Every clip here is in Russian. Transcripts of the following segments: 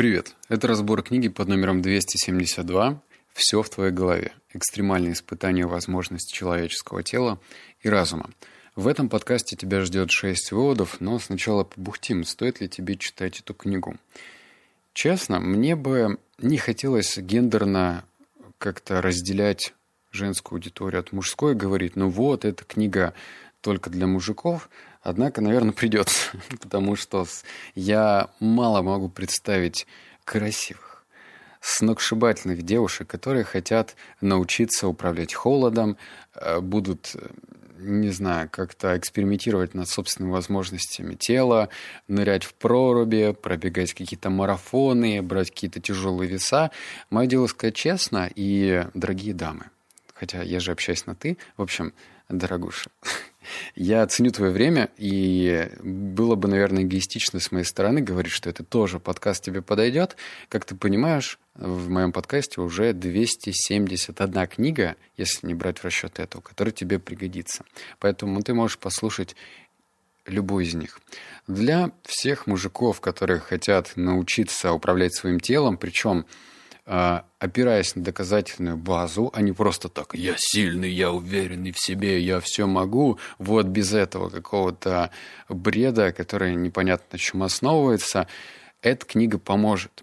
Привет! Это разбор книги под номером 272 «Все в твоей голове. Экстремальные испытания возможностей человеческого тела и разума». В этом подкасте тебя ждет шесть выводов, но сначала побухтим, стоит ли тебе читать эту книгу. Честно, мне бы не хотелось гендерно как-то разделять женскую аудиторию от мужской, говорить, ну вот, эта книга только для мужиков, Однако, наверное, придется, потому что я мало могу представить красивых, сногсшибательных девушек, которые хотят научиться управлять холодом, э, будут, не знаю, как-то экспериментировать над собственными возможностями тела, нырять в проруби, пробегать какие-то марафоны, брать какие-то тяжелые веса. Мое дело сказать честно и дорогие дамы. Хотя я же общаюсь на «ты». В общем, дорогуша, я ценю твое время, и было бы, наверное, эгоистично с моей стороны говорить, что это тоже подкаст тебе подойдет. Как ты понимаешь, в моем подкасте уже 271 книга, если не брать в расчет эту, которая тебе пригодится. Поэтому ты можешь послушать любой из них. Для всех мужиков, которые хотят научиться управлять своим телом, причем опираясь на доказательную базу, а не просто так «я сильный, я уверенный в себе, я все могу», вот без этого какого-то бреда, который непонятно на чем основывается, эта книга поможет.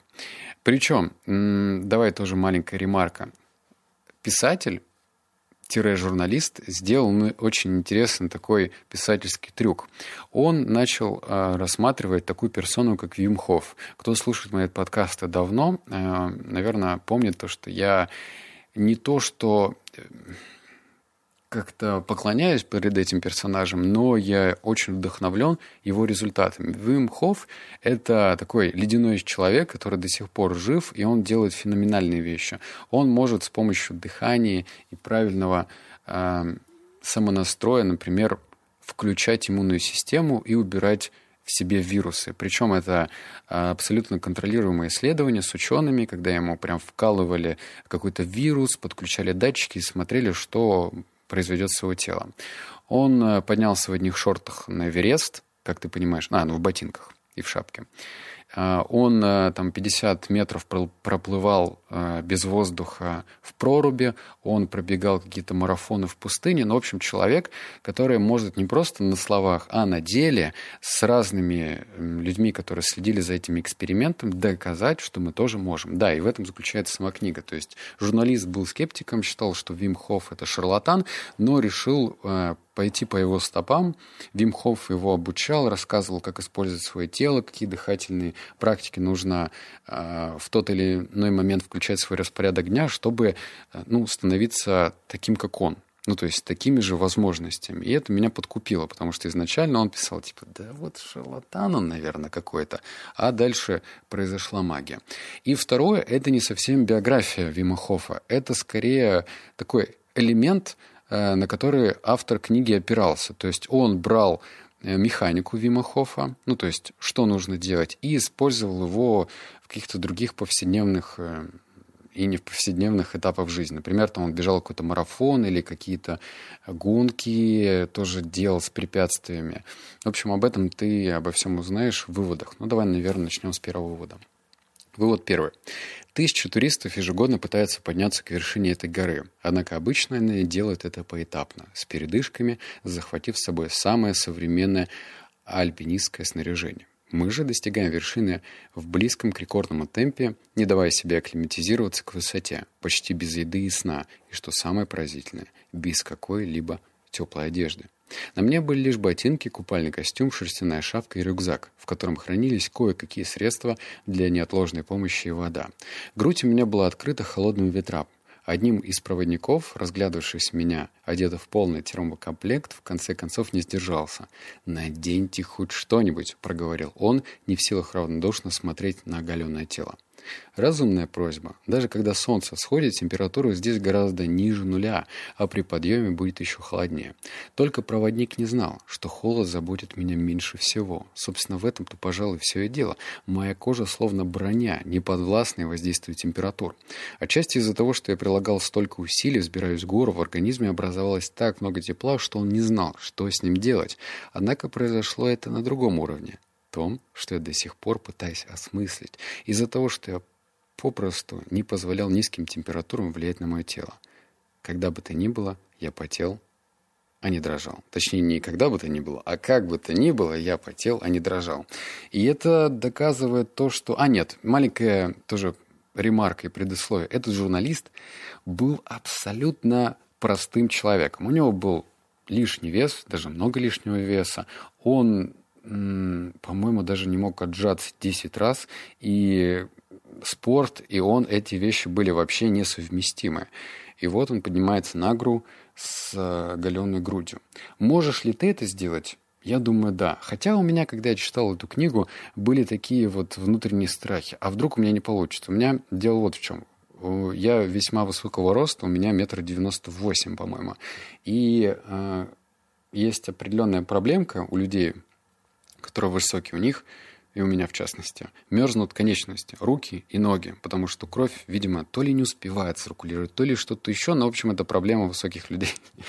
Причем, давай тоже маленькая ремарка. Писатель журналист сделал ну, очень интересный такой писательский трюк. Он начал э, рассматривать такую персону, как Вим Хофф. Кто слушает мои подкасты давно, э, наверное, помнит то, что я не то, что э, как-то поклоняюсь перед этим персонажем, но я очень вдохновлен его результатами. Вим Хофф — это такой ледяной человек, который до сих пор жив, и он делает феноменальные вещи. Он может с помощью дыхания и правильного э, самонастроя, например, включать иммунную систему и убирать в себе вирусы. Причем это абсолютно контролируемое исследование с учеными, когда ему прям вкалывали какой-то вирус, подключали датчики и смотрели, что произведет своего тела. Он э, поднялся в одних шортах на Эверест, как ты понимаешь, а, ну в ботинках и в шапке. А, он э, там 50 метров проплывал э, без воздуха в проруби, он пробегал какие-то марафоны в пустыне. Ну, в общем, человек, который может не просто на словах, а на деле с разными людьми, которые следили за этим экспериментом, доказать, что мы тоже можем. Да, и в этом заключается сама книга. То есть журналист был скептиком, считал, что Вим Хофф — это шарлатан, но решил э, пойти по его стопам. Вим Хофф его обучал, рассказывал, как использовать свое тело, какие дыхательные практики нужно э, в тот или иной момент включать в свой распорядок дня, чтобы э, ну, становиться таким, как он. Ну, то есть такими же возможностями. И это меня подкупило, потому что изначально он писал, типа, да вот шарлатан он, наверное, какой-то. А дальше произошла магия. И второе, это не совсем биография Вима Хоффа. Это скорее такой элемент на которые автор книги опирался. То есть он брал э, механику Вима Хоффа, ну, то есть что нужно делать, и использовал его в каких-то других повседневных э, и не в повседневных этапах жизни. Например, там он бежал какой-то марафон или какие-то гонки, тоже делал с препятствиями. В общем, об этом ты обо всем узнаешь в выводах. Ну, давай, наверное, начнем с первого вывода. Вывод первый. Тысячи туристов ежегодно пытаются подняться к вершине этой горы, однако обычно они делают это поэтапно, с передышками, захватив с собой самое современное альпинистское снаряжение. Мы же достигаем вершины в близком к рекордному темпе, не давая себе акклиматизироваться к высоте, почти без еды и сна, и, что самое поразительное, без какой-либо теплой одежды. На мне были лишь ботинки, купальный костюм, шерстяная шапка и рюкзак, в котором хранились кое-какие средства для неотложной помощи и вода. Грудь у меня была открыта холодным ветрам. Одним из проводников, разглядывавшись меня, одетый в полный термокомплект, в конце концов не сдержался. «Наденьте хоть что-нибудь», — проговорил он, не в силах равнодушно смотреть на оголенное тело. Разумная просьба. Даже когда солнце сходит, температура здесь гораздо ниже нуля, а при подъеме будет еще холоднее. Только проводник не знал, что холод заботит меня меньше всего. Собственно, в этом-то, пожалуй, все и дело. Моя кожа словно броня, не подвластная воздействию температур. Отчасти из-за того, что я прилагал столько усилий, взбираюсь в гору, в организме образовалось так много тепла, что он не знал, что с ним делать. Однако произошло это на другом уровне том, что я до сих пор пытаюсь осмыслить. Из-за того, что я попросту не позволял низким температурам влиять на мое тело. Когда бы то ни было, я потел, а не дрожал. Точнее, не когда бы то ни было, а как бы то ни было, я потел, а не дрожал. И это доказывает то, что... А нет, маленькая тоже ремарка и предисловие. Этот журналист был абсолютно простым человеком. У него был лишний вес, даже много лишнего веса. Он, по-моему, даже не мог отжаться 10 раз. И спорт и он, эти вещи были вообще несовместимы. И вот он поднимается на гру с э, оголенной грудью. Можешь ли ты это сделать? Я думаю, да. Хотя у меня, когда я читал эту книгу, были такие вот внутренние страхи. А вдруг у меня не получится? У меня дело вот в чем. Я весьма высокого роста, у меня метр девяносто восемь, по-моему. И э, есть определенная проблемка у людей, которые высокие. У них и у меня в частности, мерзнут конечности, руки и ноги, потому что кровь, видимо, то ли не успевает циркулировать, то ли что-то еще, но, в общем, это проблема высоких людей.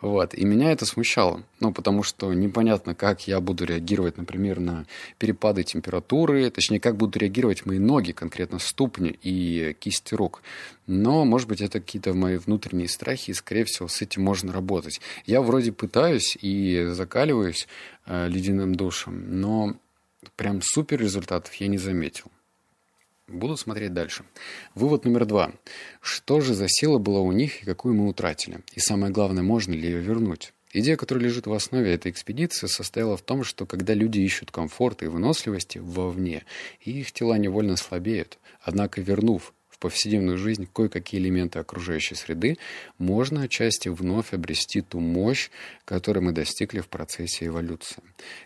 Вот. И меня это смущало, ну, потому что непонятно, как я буду реагировать, например, на перепады температуры, точнее, как будут реагировать мои ноги, конкретно ступни и кисти рук. Но, может быть, это какие-то мои внутренние страхи, и, скорее всего, с этим можно работать. Я вроде пытаюсь и закаливаюсь э, ледяным душем, но прям супер результатов я не заметил. Буду смотреть дальше. Вывод номер два. Что же за сила была у них и какую мы утратили? И самое главное, можно ли ее вернуть? Идея, которая лежит в основе этой экспедиции, состояла в том, что когда люди ищут комфорта и выносливости вовне, их тела невольно слабеют. Однако, вернув повседневную жизнь кое-какие элементы окружающей среды, можно отчасти вновь обрести ту мощь, которой мы достигли в процессе эволюции.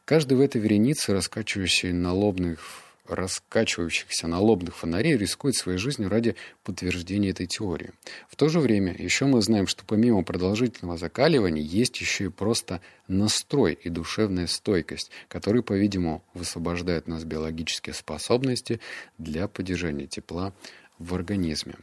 Каждый в этой веренице, раскачивающий на лобных раскачивающихся на лобных фонарей рискует своей жизнью ради подтверждения этой теории. В то же время еще мы знаем, что помимо продолжительного закаливания есть еще и просто настрой и душевная стойкость, которые, по-видимому, высвобождают нас биологические способности для поддержания тепла в организме.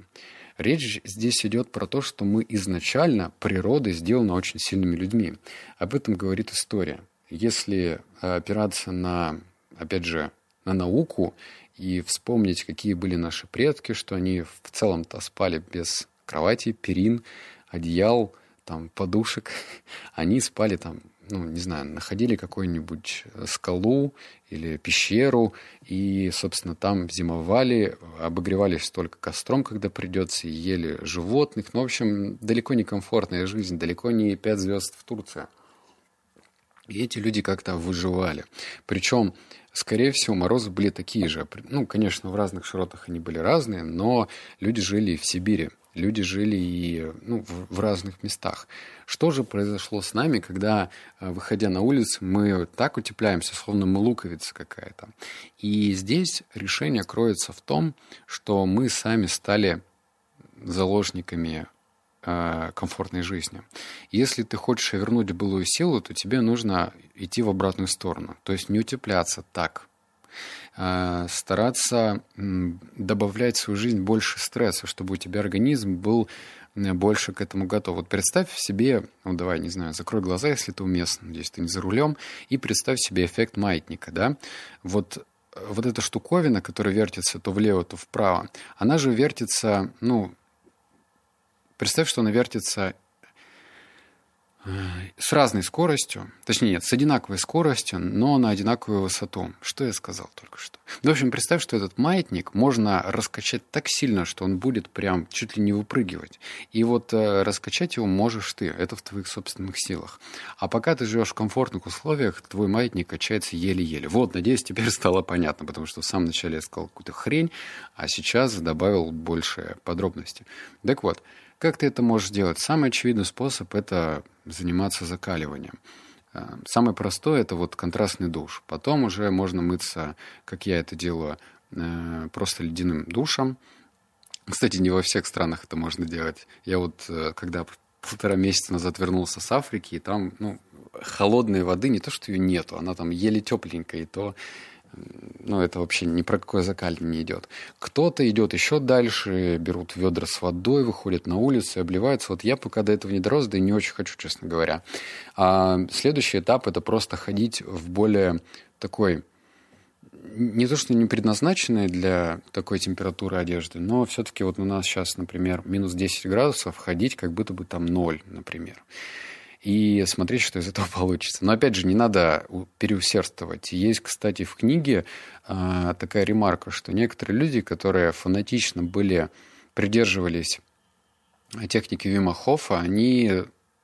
Речь здесь идет про то, что мы изначально природой сделаны очень сильными людьми. Об этом говорит история. Если опираться на, опять же, на науку и вспомнить, какие были наши предки, что они в целом-то спали без кровати, перин, одеял, там, подушек, они спали там ну, не знаю, находили какую-нибудь скалу или пещеру и, собственно, там зимовали, обогревались только костром, когда придется, ели животных. Ну, в общем, далеко не комфортная жизнь, далеко не пять звезд в Турции. И эти люди как-то выживали. Причем, скорее всего, морозы были такие же. Ну, конечно, в разных широтах они были разные, но люди жили в Сибири люди жили и ну, в, в разных местах. Что же произошло с нами, когда, э, выходя на улицу, мы так утепляемся, словно мы луковица какая-то. И здесь решение кроется в том, что мы сами стали заложниками э, комфортной жизни. Если ты хочешь вернуть былую силу, то тебе нужно идти в обратную сторону. То есть не утепляться так, стараться добавлять в свою жизнь больше стресса, чтобы у тебя организм был больше к этому готов. Вот представь себе, ну давай, не знаю, закрой глаза, если это уместно, надеюсь, ты не за рулем, и представь себе эффект маятника, да? Вот вот эта штуковина, которая вертится то влево, то вправо, она же вертится, ну, представь, что она вертится с разной скоростью, точнее нет, с одинаковой скоростью, но на одинаковую высоту. Что я сказал только что? В общем, представь, что этот маятник можно раскачать так сильно, что он будет прям чуть ли не выпрыгивать. И вот э, раскачать его можешь ты, это в твоих собственных силах. А пока ты живешь в комфортных условиях, твой маятник качается еле-еле. Вот, надеюсь, теперь стало понятно, потому что в самом начале я сказал какую-то хрень, а сейчас добавил больше подробностей. Так вот, как ты это можешь сделать? Самый очевидный способ – это заниматься закаливанием. Э, самый простой – это вот контрастный душ. Потом уже можно мыться, как я это делаю, э, просто ледяным душем. Кстати, не во всех странах это можно делать. Я вот, э, когда полтора месяца назад вернулся с Африки, и там, ну, холодной воды не то, что ее нету, она там еле тепленькая, и то ну, это вообще ни про какое закаливание не идет. Кто-то идет еще дальше, берут ведра с водой, выходят на улицу и обливаются. Вот я пока до этого не дорос, да и не очень хочу, честно говоря. А следующий этап – это просто ходить в более такой не то, что не предназначенные для такой температуры одежды, но все-таки вот у нас сейчас, например, минус 10 градусов, ходить как будто бы там ноль, например. И смотреть, что из этого получится. Но опять же, не надо переусердствовать. Есть, кстати, в книге э, такая ремарка, что некоторые люди, которые фанатично были, придерживались техники Вима Хофа, они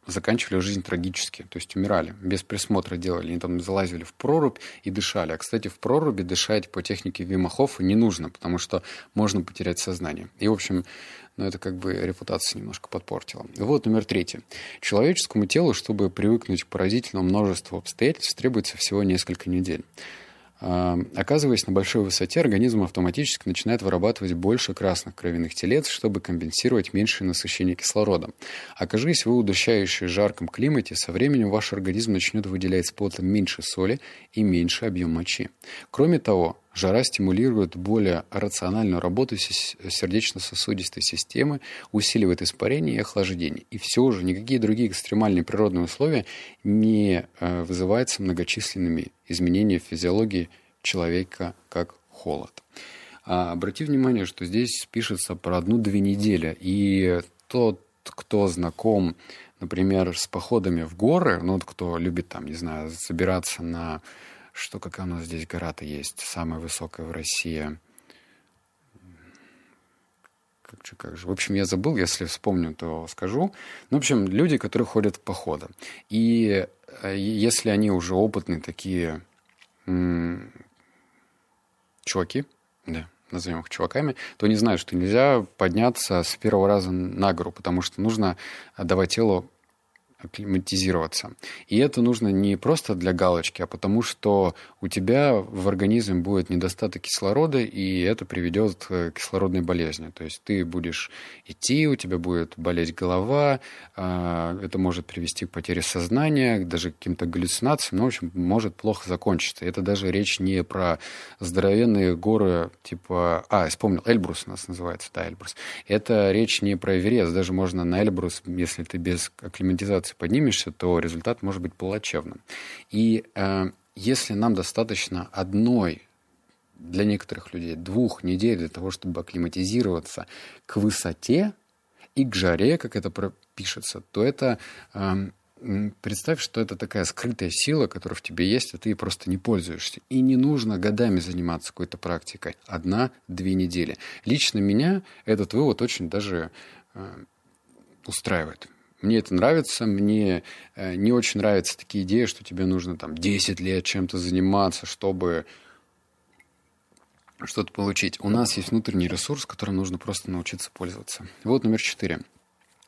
заканчивали жизнь трагически, то есть умирали, без присмотра делали. Они там залазили в прорубь и дышали. А, кстати, в проруби дышать по технике Вима не нужно, потому что можно потерять сознание. И, в общем, ну, это как бы репутацию немножко подпортило. Вот номер третий. Человеческому телу, чтобы привыкнуть к поразительному множеству обстоятельств, требуется всего несколько недель. Оказываясь на большой высоте, организм автоматически начинает вырабатывать больше красных кровяных телец, чтобы компенсировать меньшее насыщение кислорода. Окажись вы удушающей в жарком климате, со временем ваш организм начнет выделять с потом меньше соли и меньше объем мочи. Кроме того, Жара стимулирует более рациональную работу сердечно-сосудистой системы, усиливает испарение и охлаждение. И все же никакие другие экстремальные природные условия не э, вызываются многочисленными изменениями физиологии человека, как холод. А обрати внимание, что здесь пишется про одну-две недели. И тот, кто знаком, например, с походами в горы, ну, вот кто любит там, не знаю, забираться на что какая у нас здесь гора-то есть, самая высокая в России. Как же, как же. В общем, я забыл, если вспомню, то скажу. Ну, в общем, люди, которые ходят в походы. И э, если они уже опытные такие м- чуваки, да, назовем их чуваками, то они знают, что нельзя подняться с первого раза на гору, потому что нужно давать телу акклиматизироваться. И это нужно не просто для галочки, а потому что у тебя в организме будет недостаток кислорода, и это приведет к кислородной болезни. То есть ты будешь идти, у тебя будет болеть голова, а, это может привести к потере сознания, даже к каким-то галлюцинациям, но, в общем, может плохо закончиться. Это даже речь не про здоровенные горы типа... А, вспомнил, Эльбрус у нас называется, да, Эльбрус. Это речь не про Эверест, даже можно на Эльбрус, если ты без акклиматизации мотивации поднимешься, то результат может быть плачевным. И э, если нам достаточно одной для некоторых людей двух недель для того, чтобы акклиматизироваться к высоте и к жаре, как это пишется, то это э, представь, что это такая скрытая сила, которая в тебе есть, а ты просто не пользуешься. И не нужно годами заниматься какой-то практикой. Одна-две недели. Лично меня этот вывод очень даже э, устраивает. Мне это нравится, мне э, не очень нравятся такие идеи, что тебе нужно там 10 лет чем-то заниматься, чтобы что-то получить. У нас есть внутренний ресурс, которым нужно просто научиться пользоваться. Вот номер четыре.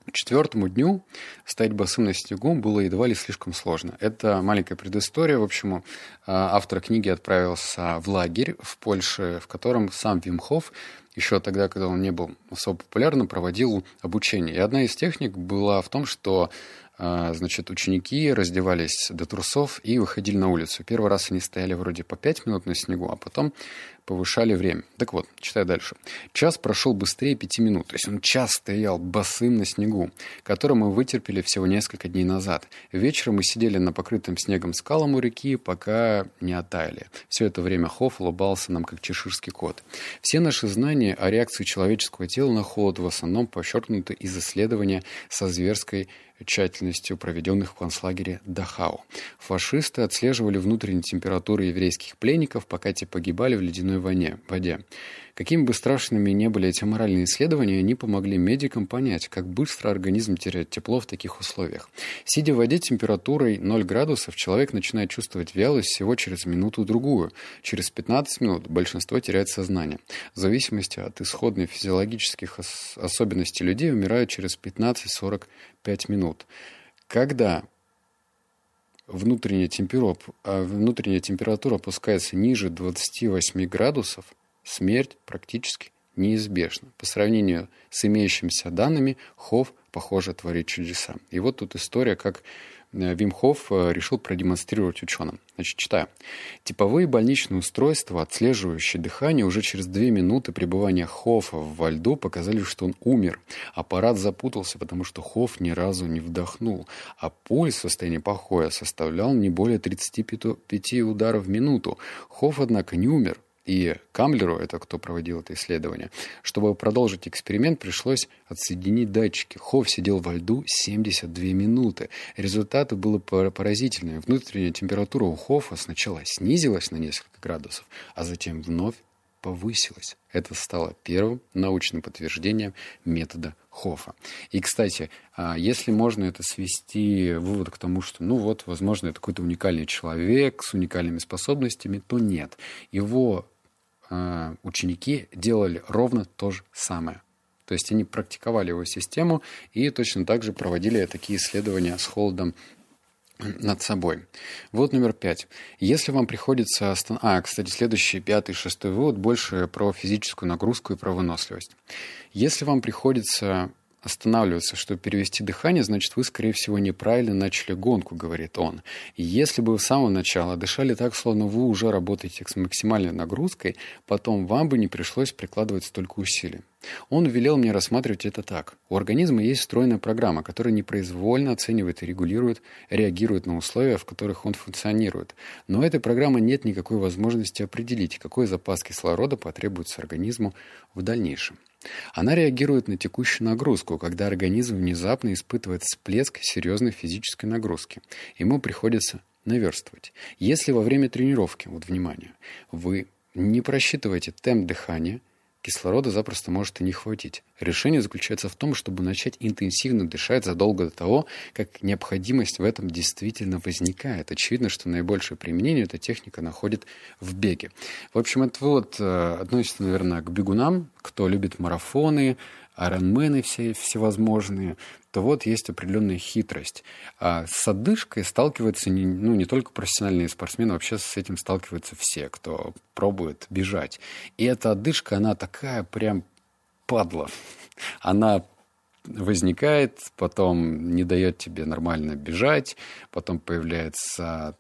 К четвертому дню стать босым на снегу было едва ли слишком сложно. Это маленькая предыстория. В общем, э, автор книги отправился в лагерь в Польше, в котором сам Вимхов еще тогда, когда он не был особо популярным, проводил обучение. И одна из техник была в том, что а, значит, ученики раздевались до трусов и выходили на улицу. Первый раз они стояли вроде по 5 минут на снегу, а потом повышали время. Так вот, читаю дальше. Час прошел быстрее 5 минут. То есть он час стоял босым на снегу, который мы вытерпели всего несколько дней назад. Вечером мы сидели на покрытом снегом скалам у реки, пока не оттаяли. Все это время Хофф улыбался нам, как чеширский кот. Все наши знания о реакции человеческого тела на холод в основном подчеркнуты из исследования со зверской тщательностью проведенных в концлагере Дахау. Фашисты отслеживали внутреннюю температуру еврейских пленников, пока те погибали в ледяной воне, воде. Какими бы страшными ни были эти моральные исследования, они помогли медикам понять, как быстро организм теряет тепло в таких условиях. Сидя в воде температурой 0 градусов, человек начинает чувствовать вялость всего через минуту-другую. Через 15 минут большинство теряет сознание. В зависимости от исходной физиологических ос особенностей людей умирают через 15-45 минут. Когда внутренняя температура, внутренняя температура опускается ниже 28 градусов, смерть практически неизбежна. По сравнению с имеющимися данными, Хов, похоже, творит чудеса. И вот тут история, как э, Вим Хофф э, решил продемонстрировать ученым. Значит, читаю. Типовые больничные устройства, отслеживающие дыхание, уже через две минуты пребывания Хоффа во льду показали, что он умер. Аппарат запутался, потому что Хофф ни разу не вдохнул, а пульс в состоянии покоя составлял не более 35 ударов в минуту. Хофф, однако, не умер. И Камлеру, это кто проводил это исследование, чтобы продолжить эксперимент, пришлось отсоединить датчики. Хофф сидел во льду 72 минуты. Результаты были поразительные. Внутренняя температура у Хоффа сначала снизилась на несколько градусов, а затем вновь повысилась. Это стало первым научным подтверждением метода Хоффа. И, кстати, а, если можно это свести вывод к тому, что, ну вот, возможно, это какой-то уникальный человек с уникальными способностями, то нет. Его э, ученики делали ровно то же самое. То есть они практиковали его систему и точно так же проводили такие исследования с холодом над собой. Вот номер пять. Если вам приходится... Остан... А, кстати, следующий, пятый, шестой вывод больше про физическую нагрузку и про выносливость. Если вам приходится останавливаться, чтобы перевести дыхание, значит, вы, скорее всего, неправильно начали гонку, говорит он. И если бы вы с самого начала дышали так, словно вы уже работаете с максимальной нагрузкой, потом вам бы не пришлось прикладывать столько усилий. Он велел мне рассматривать это так. У организма есть встроенная программа, которая непроизвольно оценивает и регулирует, реагирует на условия, в которых он функционирует. Но у этой программы нет никакой возможности определить, какой запас кислорода потребуется организму в дальнейшем. Она реагирует на текущую нагрузку, когда организм внезапно испытывает всплеск серьезной физической нагрузки. Ему приходится наверстывать. Если во время тренировки, вот внимание, вы не просчитываете темп дыхания – Кислорода запросто может и не хватить. Решение заключается в том, чтобы начать интенсивно дышать задолго до того, как необходимость в этом действительно возникает. Очевидно, что наибольшее применение эта техника находит в беге. В общем, это вот э, относится, наверное, к бегунам, кто любит марафоны, айронмены все, всевозможные, то вот есть определенная хитрость. А с одышкой сталкиваются не, ну, не только профессиональные спортсмены, вообще с этим сталкиваются все, кто пробует бежать. И эта одышка, она такая прям падла. Она возникает, потом не дает тебе нормально бежать, потом появляется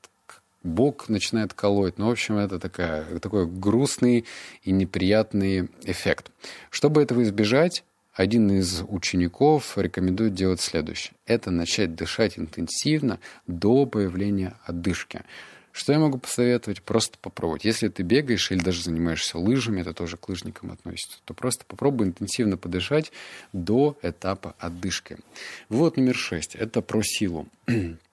бок начинает колоть. Ну, в общем, это такая, такой грустный и неприятный эффект. Чтобы этого избежать, один из учеников рекомендует делать следующее. Это начать дышать интенсивно до появления отдышки. Что я могу посоветовать? Просто попробовать. Если ты бегаешь или даже занимаешься лыжами, это тоже к лыжникам относится, то просто попробуй интенсивно подышать до этапа отдышки. Вот номер шесть. Это про силу.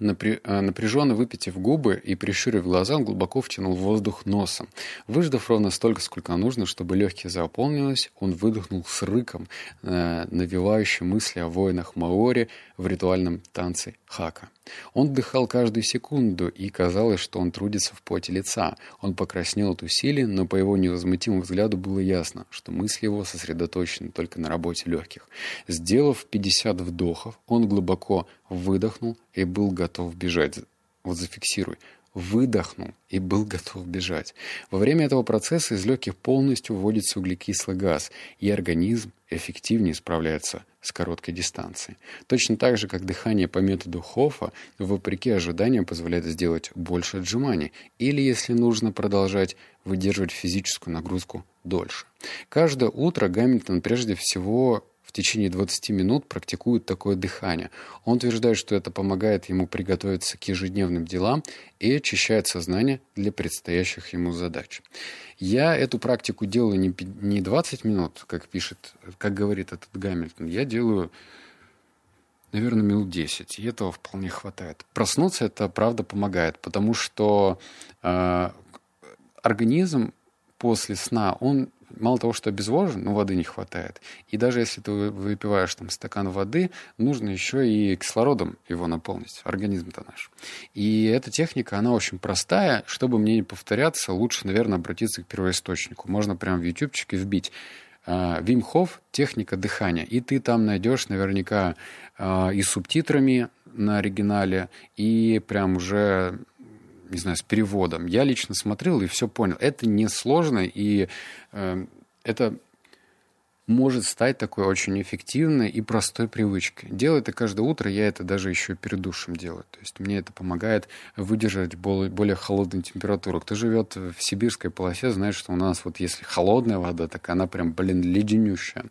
Э, напряженно выпитив губы и прищурив глаза, он глубоко втянул воздух носом. Выждав ровно столько, сколько нужно, чтобы легкие заполнилось, он выдохнул с рыком, э, навевающим мысли о воинах Маори в ритуальном танце хака. Он вдыхал каждую секунду, и казалось, что он трудится в поте лица. Он покраснел от усилий, но по его невозмутимому взгляду было ясно, что мысли его сосредоточены только на работе легких. Сделав 50 вдохов, он глубоко выдохнул и был готов бежать. Вот зафиксируй выдохнул и был готов бежать. Во время этого процесса из легких полностью вводится углекислый газ, и организм эффективнее справляется с короткой дистанцией. Точно так же, как дыхание по методу Хоффа, вопреки ожиданиям, позволяет сделать больше отжиманий, или, если нужно продолжать, выдерживать физическую нагрузку дольше. Каждое утро Гамильтон прежде всего течение 20 минут практикует такое дыхание. Он утверждает, что это помогает ему приготовиться к ежедневным делам и очищает сознание для предстоящих ему задач. Я эту практику делаю не 20 минут, как пишет, как говорит этот Гамильтон. Я делаю наверное, минут 10. И этого вполне хватает. Проснуться это, правда, помогает, потому что э, организм после сна, он мало того, что обезвожен, но воды не хватает. И даже если ты выпиваешь там стакан воды, нужно еще и кислородом его наполнить, организм-то наш. И эта техника, она очень простая. Чтобы мне не повторяться, лучше, наверное, обратиться к первоисточнику. Можно прямо в ютубчике вбить Вим Хофф «Техника дыхания». И ты там найдешь наверняка а, и субтитрами на оригинале, и прям уже не знаю, с переводом. Я лично смотрел и все понял. Это несложно, и э, это может стать такой очень эффективной и простой привычкой. Делаю это каждое утро, я это даже еще перед душем делаю. То есть мне это помогает выдержать более, более холодную температуру. Кто живет в сибирской полосе, знает, что у нас вот если холодная вода, так она прям, блин, леденющая.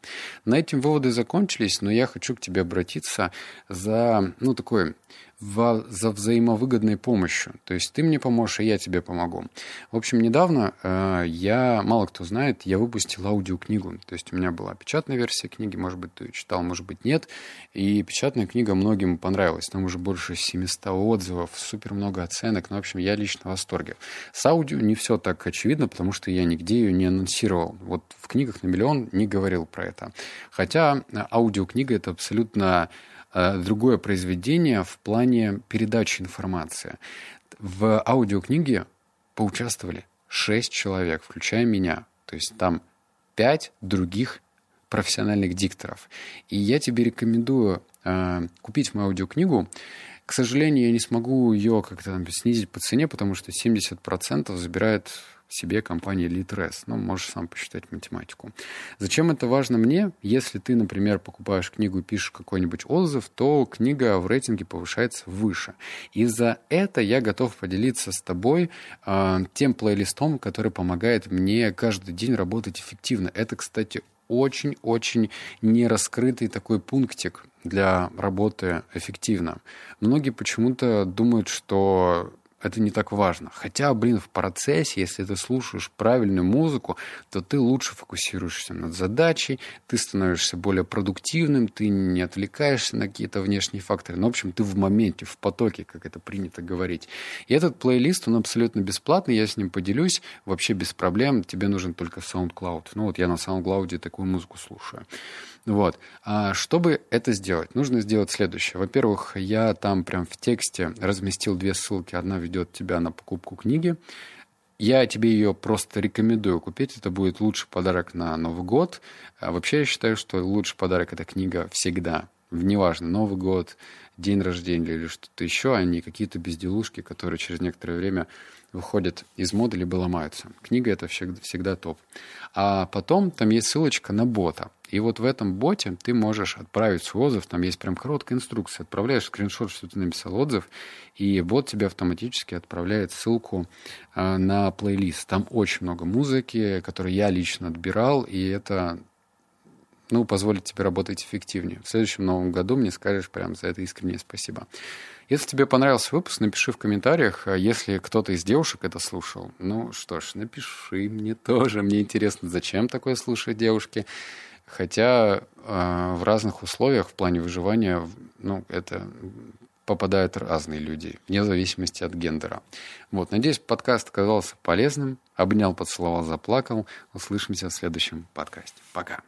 На этом выводы закончились, но я хочу к тебе обратиться за, ну, такой в, за взаимовыгодной помощью. То есть ты мне поможешь, и я тебе помогу. В общем, недавно э, я, мало кто знает, я выпустил аудиокнигу. То есть у меня была печатная версия книги, может быть, ты ее читал, может быть, нет. И печатная книга многим понравилась. Там уже больше 700 отзывов, супер много оценок. Ну, в общем, я лично в восторге. С аудио не все так очевидно, потому что я нигде ее не анонсировал. Вот в книгах на миллион не говорил про это. Хотя э, аудиокнига — это абсолютно другое произведение в плане передачи информации. В аудиокниге поучаствовали шесть человек, включая меня. То есть там пять других профессиональных дикторов. И я тебе рекомендую э, купить мою аудиокнигу. К сожалению, я не смогу ее как-то снизить по цене, потому что 70% забирает себе компания Litres. Ну, можешь сам посчитать математику. Зачем это важно мне? Если ты, например, покупаешь книгу и пишешь какой-нибудь отзыв, то книга в рейтинге повышается выше. И за это я готов поделиться с тобой э, тем плейлистом, который помогает мне каждый день работать эффективно. Это, кстати, очень-очень нераскрытый такой пунктик для работы эффективно. Многие почему-то думают, что это не так важно. Хотя, блин, в процессе, если ты слушаешь правильную музыку, то ты лучше фокусируешься над задачей, ты становишься более продуктивным, ты не отвлекаешься на какие-то внешние факторы. Ну, в общем, ты в моменте, в потоке, как это принято говорить. И этот плейлист, он абсолютно бесплатный, я с ним поделюсь вообще без проблем. Тебе нужен только SoundCloud. Ну, вот я на SoundCloud такую музыку слушаю. Вот. А чтобы это сделать, нужно сделать следующее. Во-первых, я там прям в тексте разместил две ссылки. Одна ведет тебя на покупку книги. Я тебе ее просто рекомендую купить. Это будет лучший подарок на Новый год. А вообще я считаю, что лучший подарок это книга всегда. Неважно, Новый год, день рождения или что-то еще, а не какие-то безделушки, которые через некоторое время выходят из моды либо ломаются. Книга это всегда, всегда топ. А потом там есть ссылочка на бота. И вот в этом боте ты можешь отправить свой отзыв, там есть прям короткая инструкция. Отправляешь скриншот, что ты написал отзыв, и бот тебе автоматически отправляет ссылку э, на плейлист. Там очень много музыки, которую я лично отбирал, и это ну, позволит тебе работать эффективнее. В следующем новом году мне скажешь прям за это искреннее спасибо. Если тебе понравился выпуск, напиши в комментариях. А если кто-то из девушек это слушал, ну что ж, напиши мне тоже. Мне интересно, зачем такое слушают девушки. Хотя э, в разных условиях в плане выживания, ну, это попадают разные люди, вне зависимости от гендера. Вот, надеюсь, подкаст оказался полезным. Обнял, поцеловал, заплакал. Услышимся в следующем подкасте. Пока.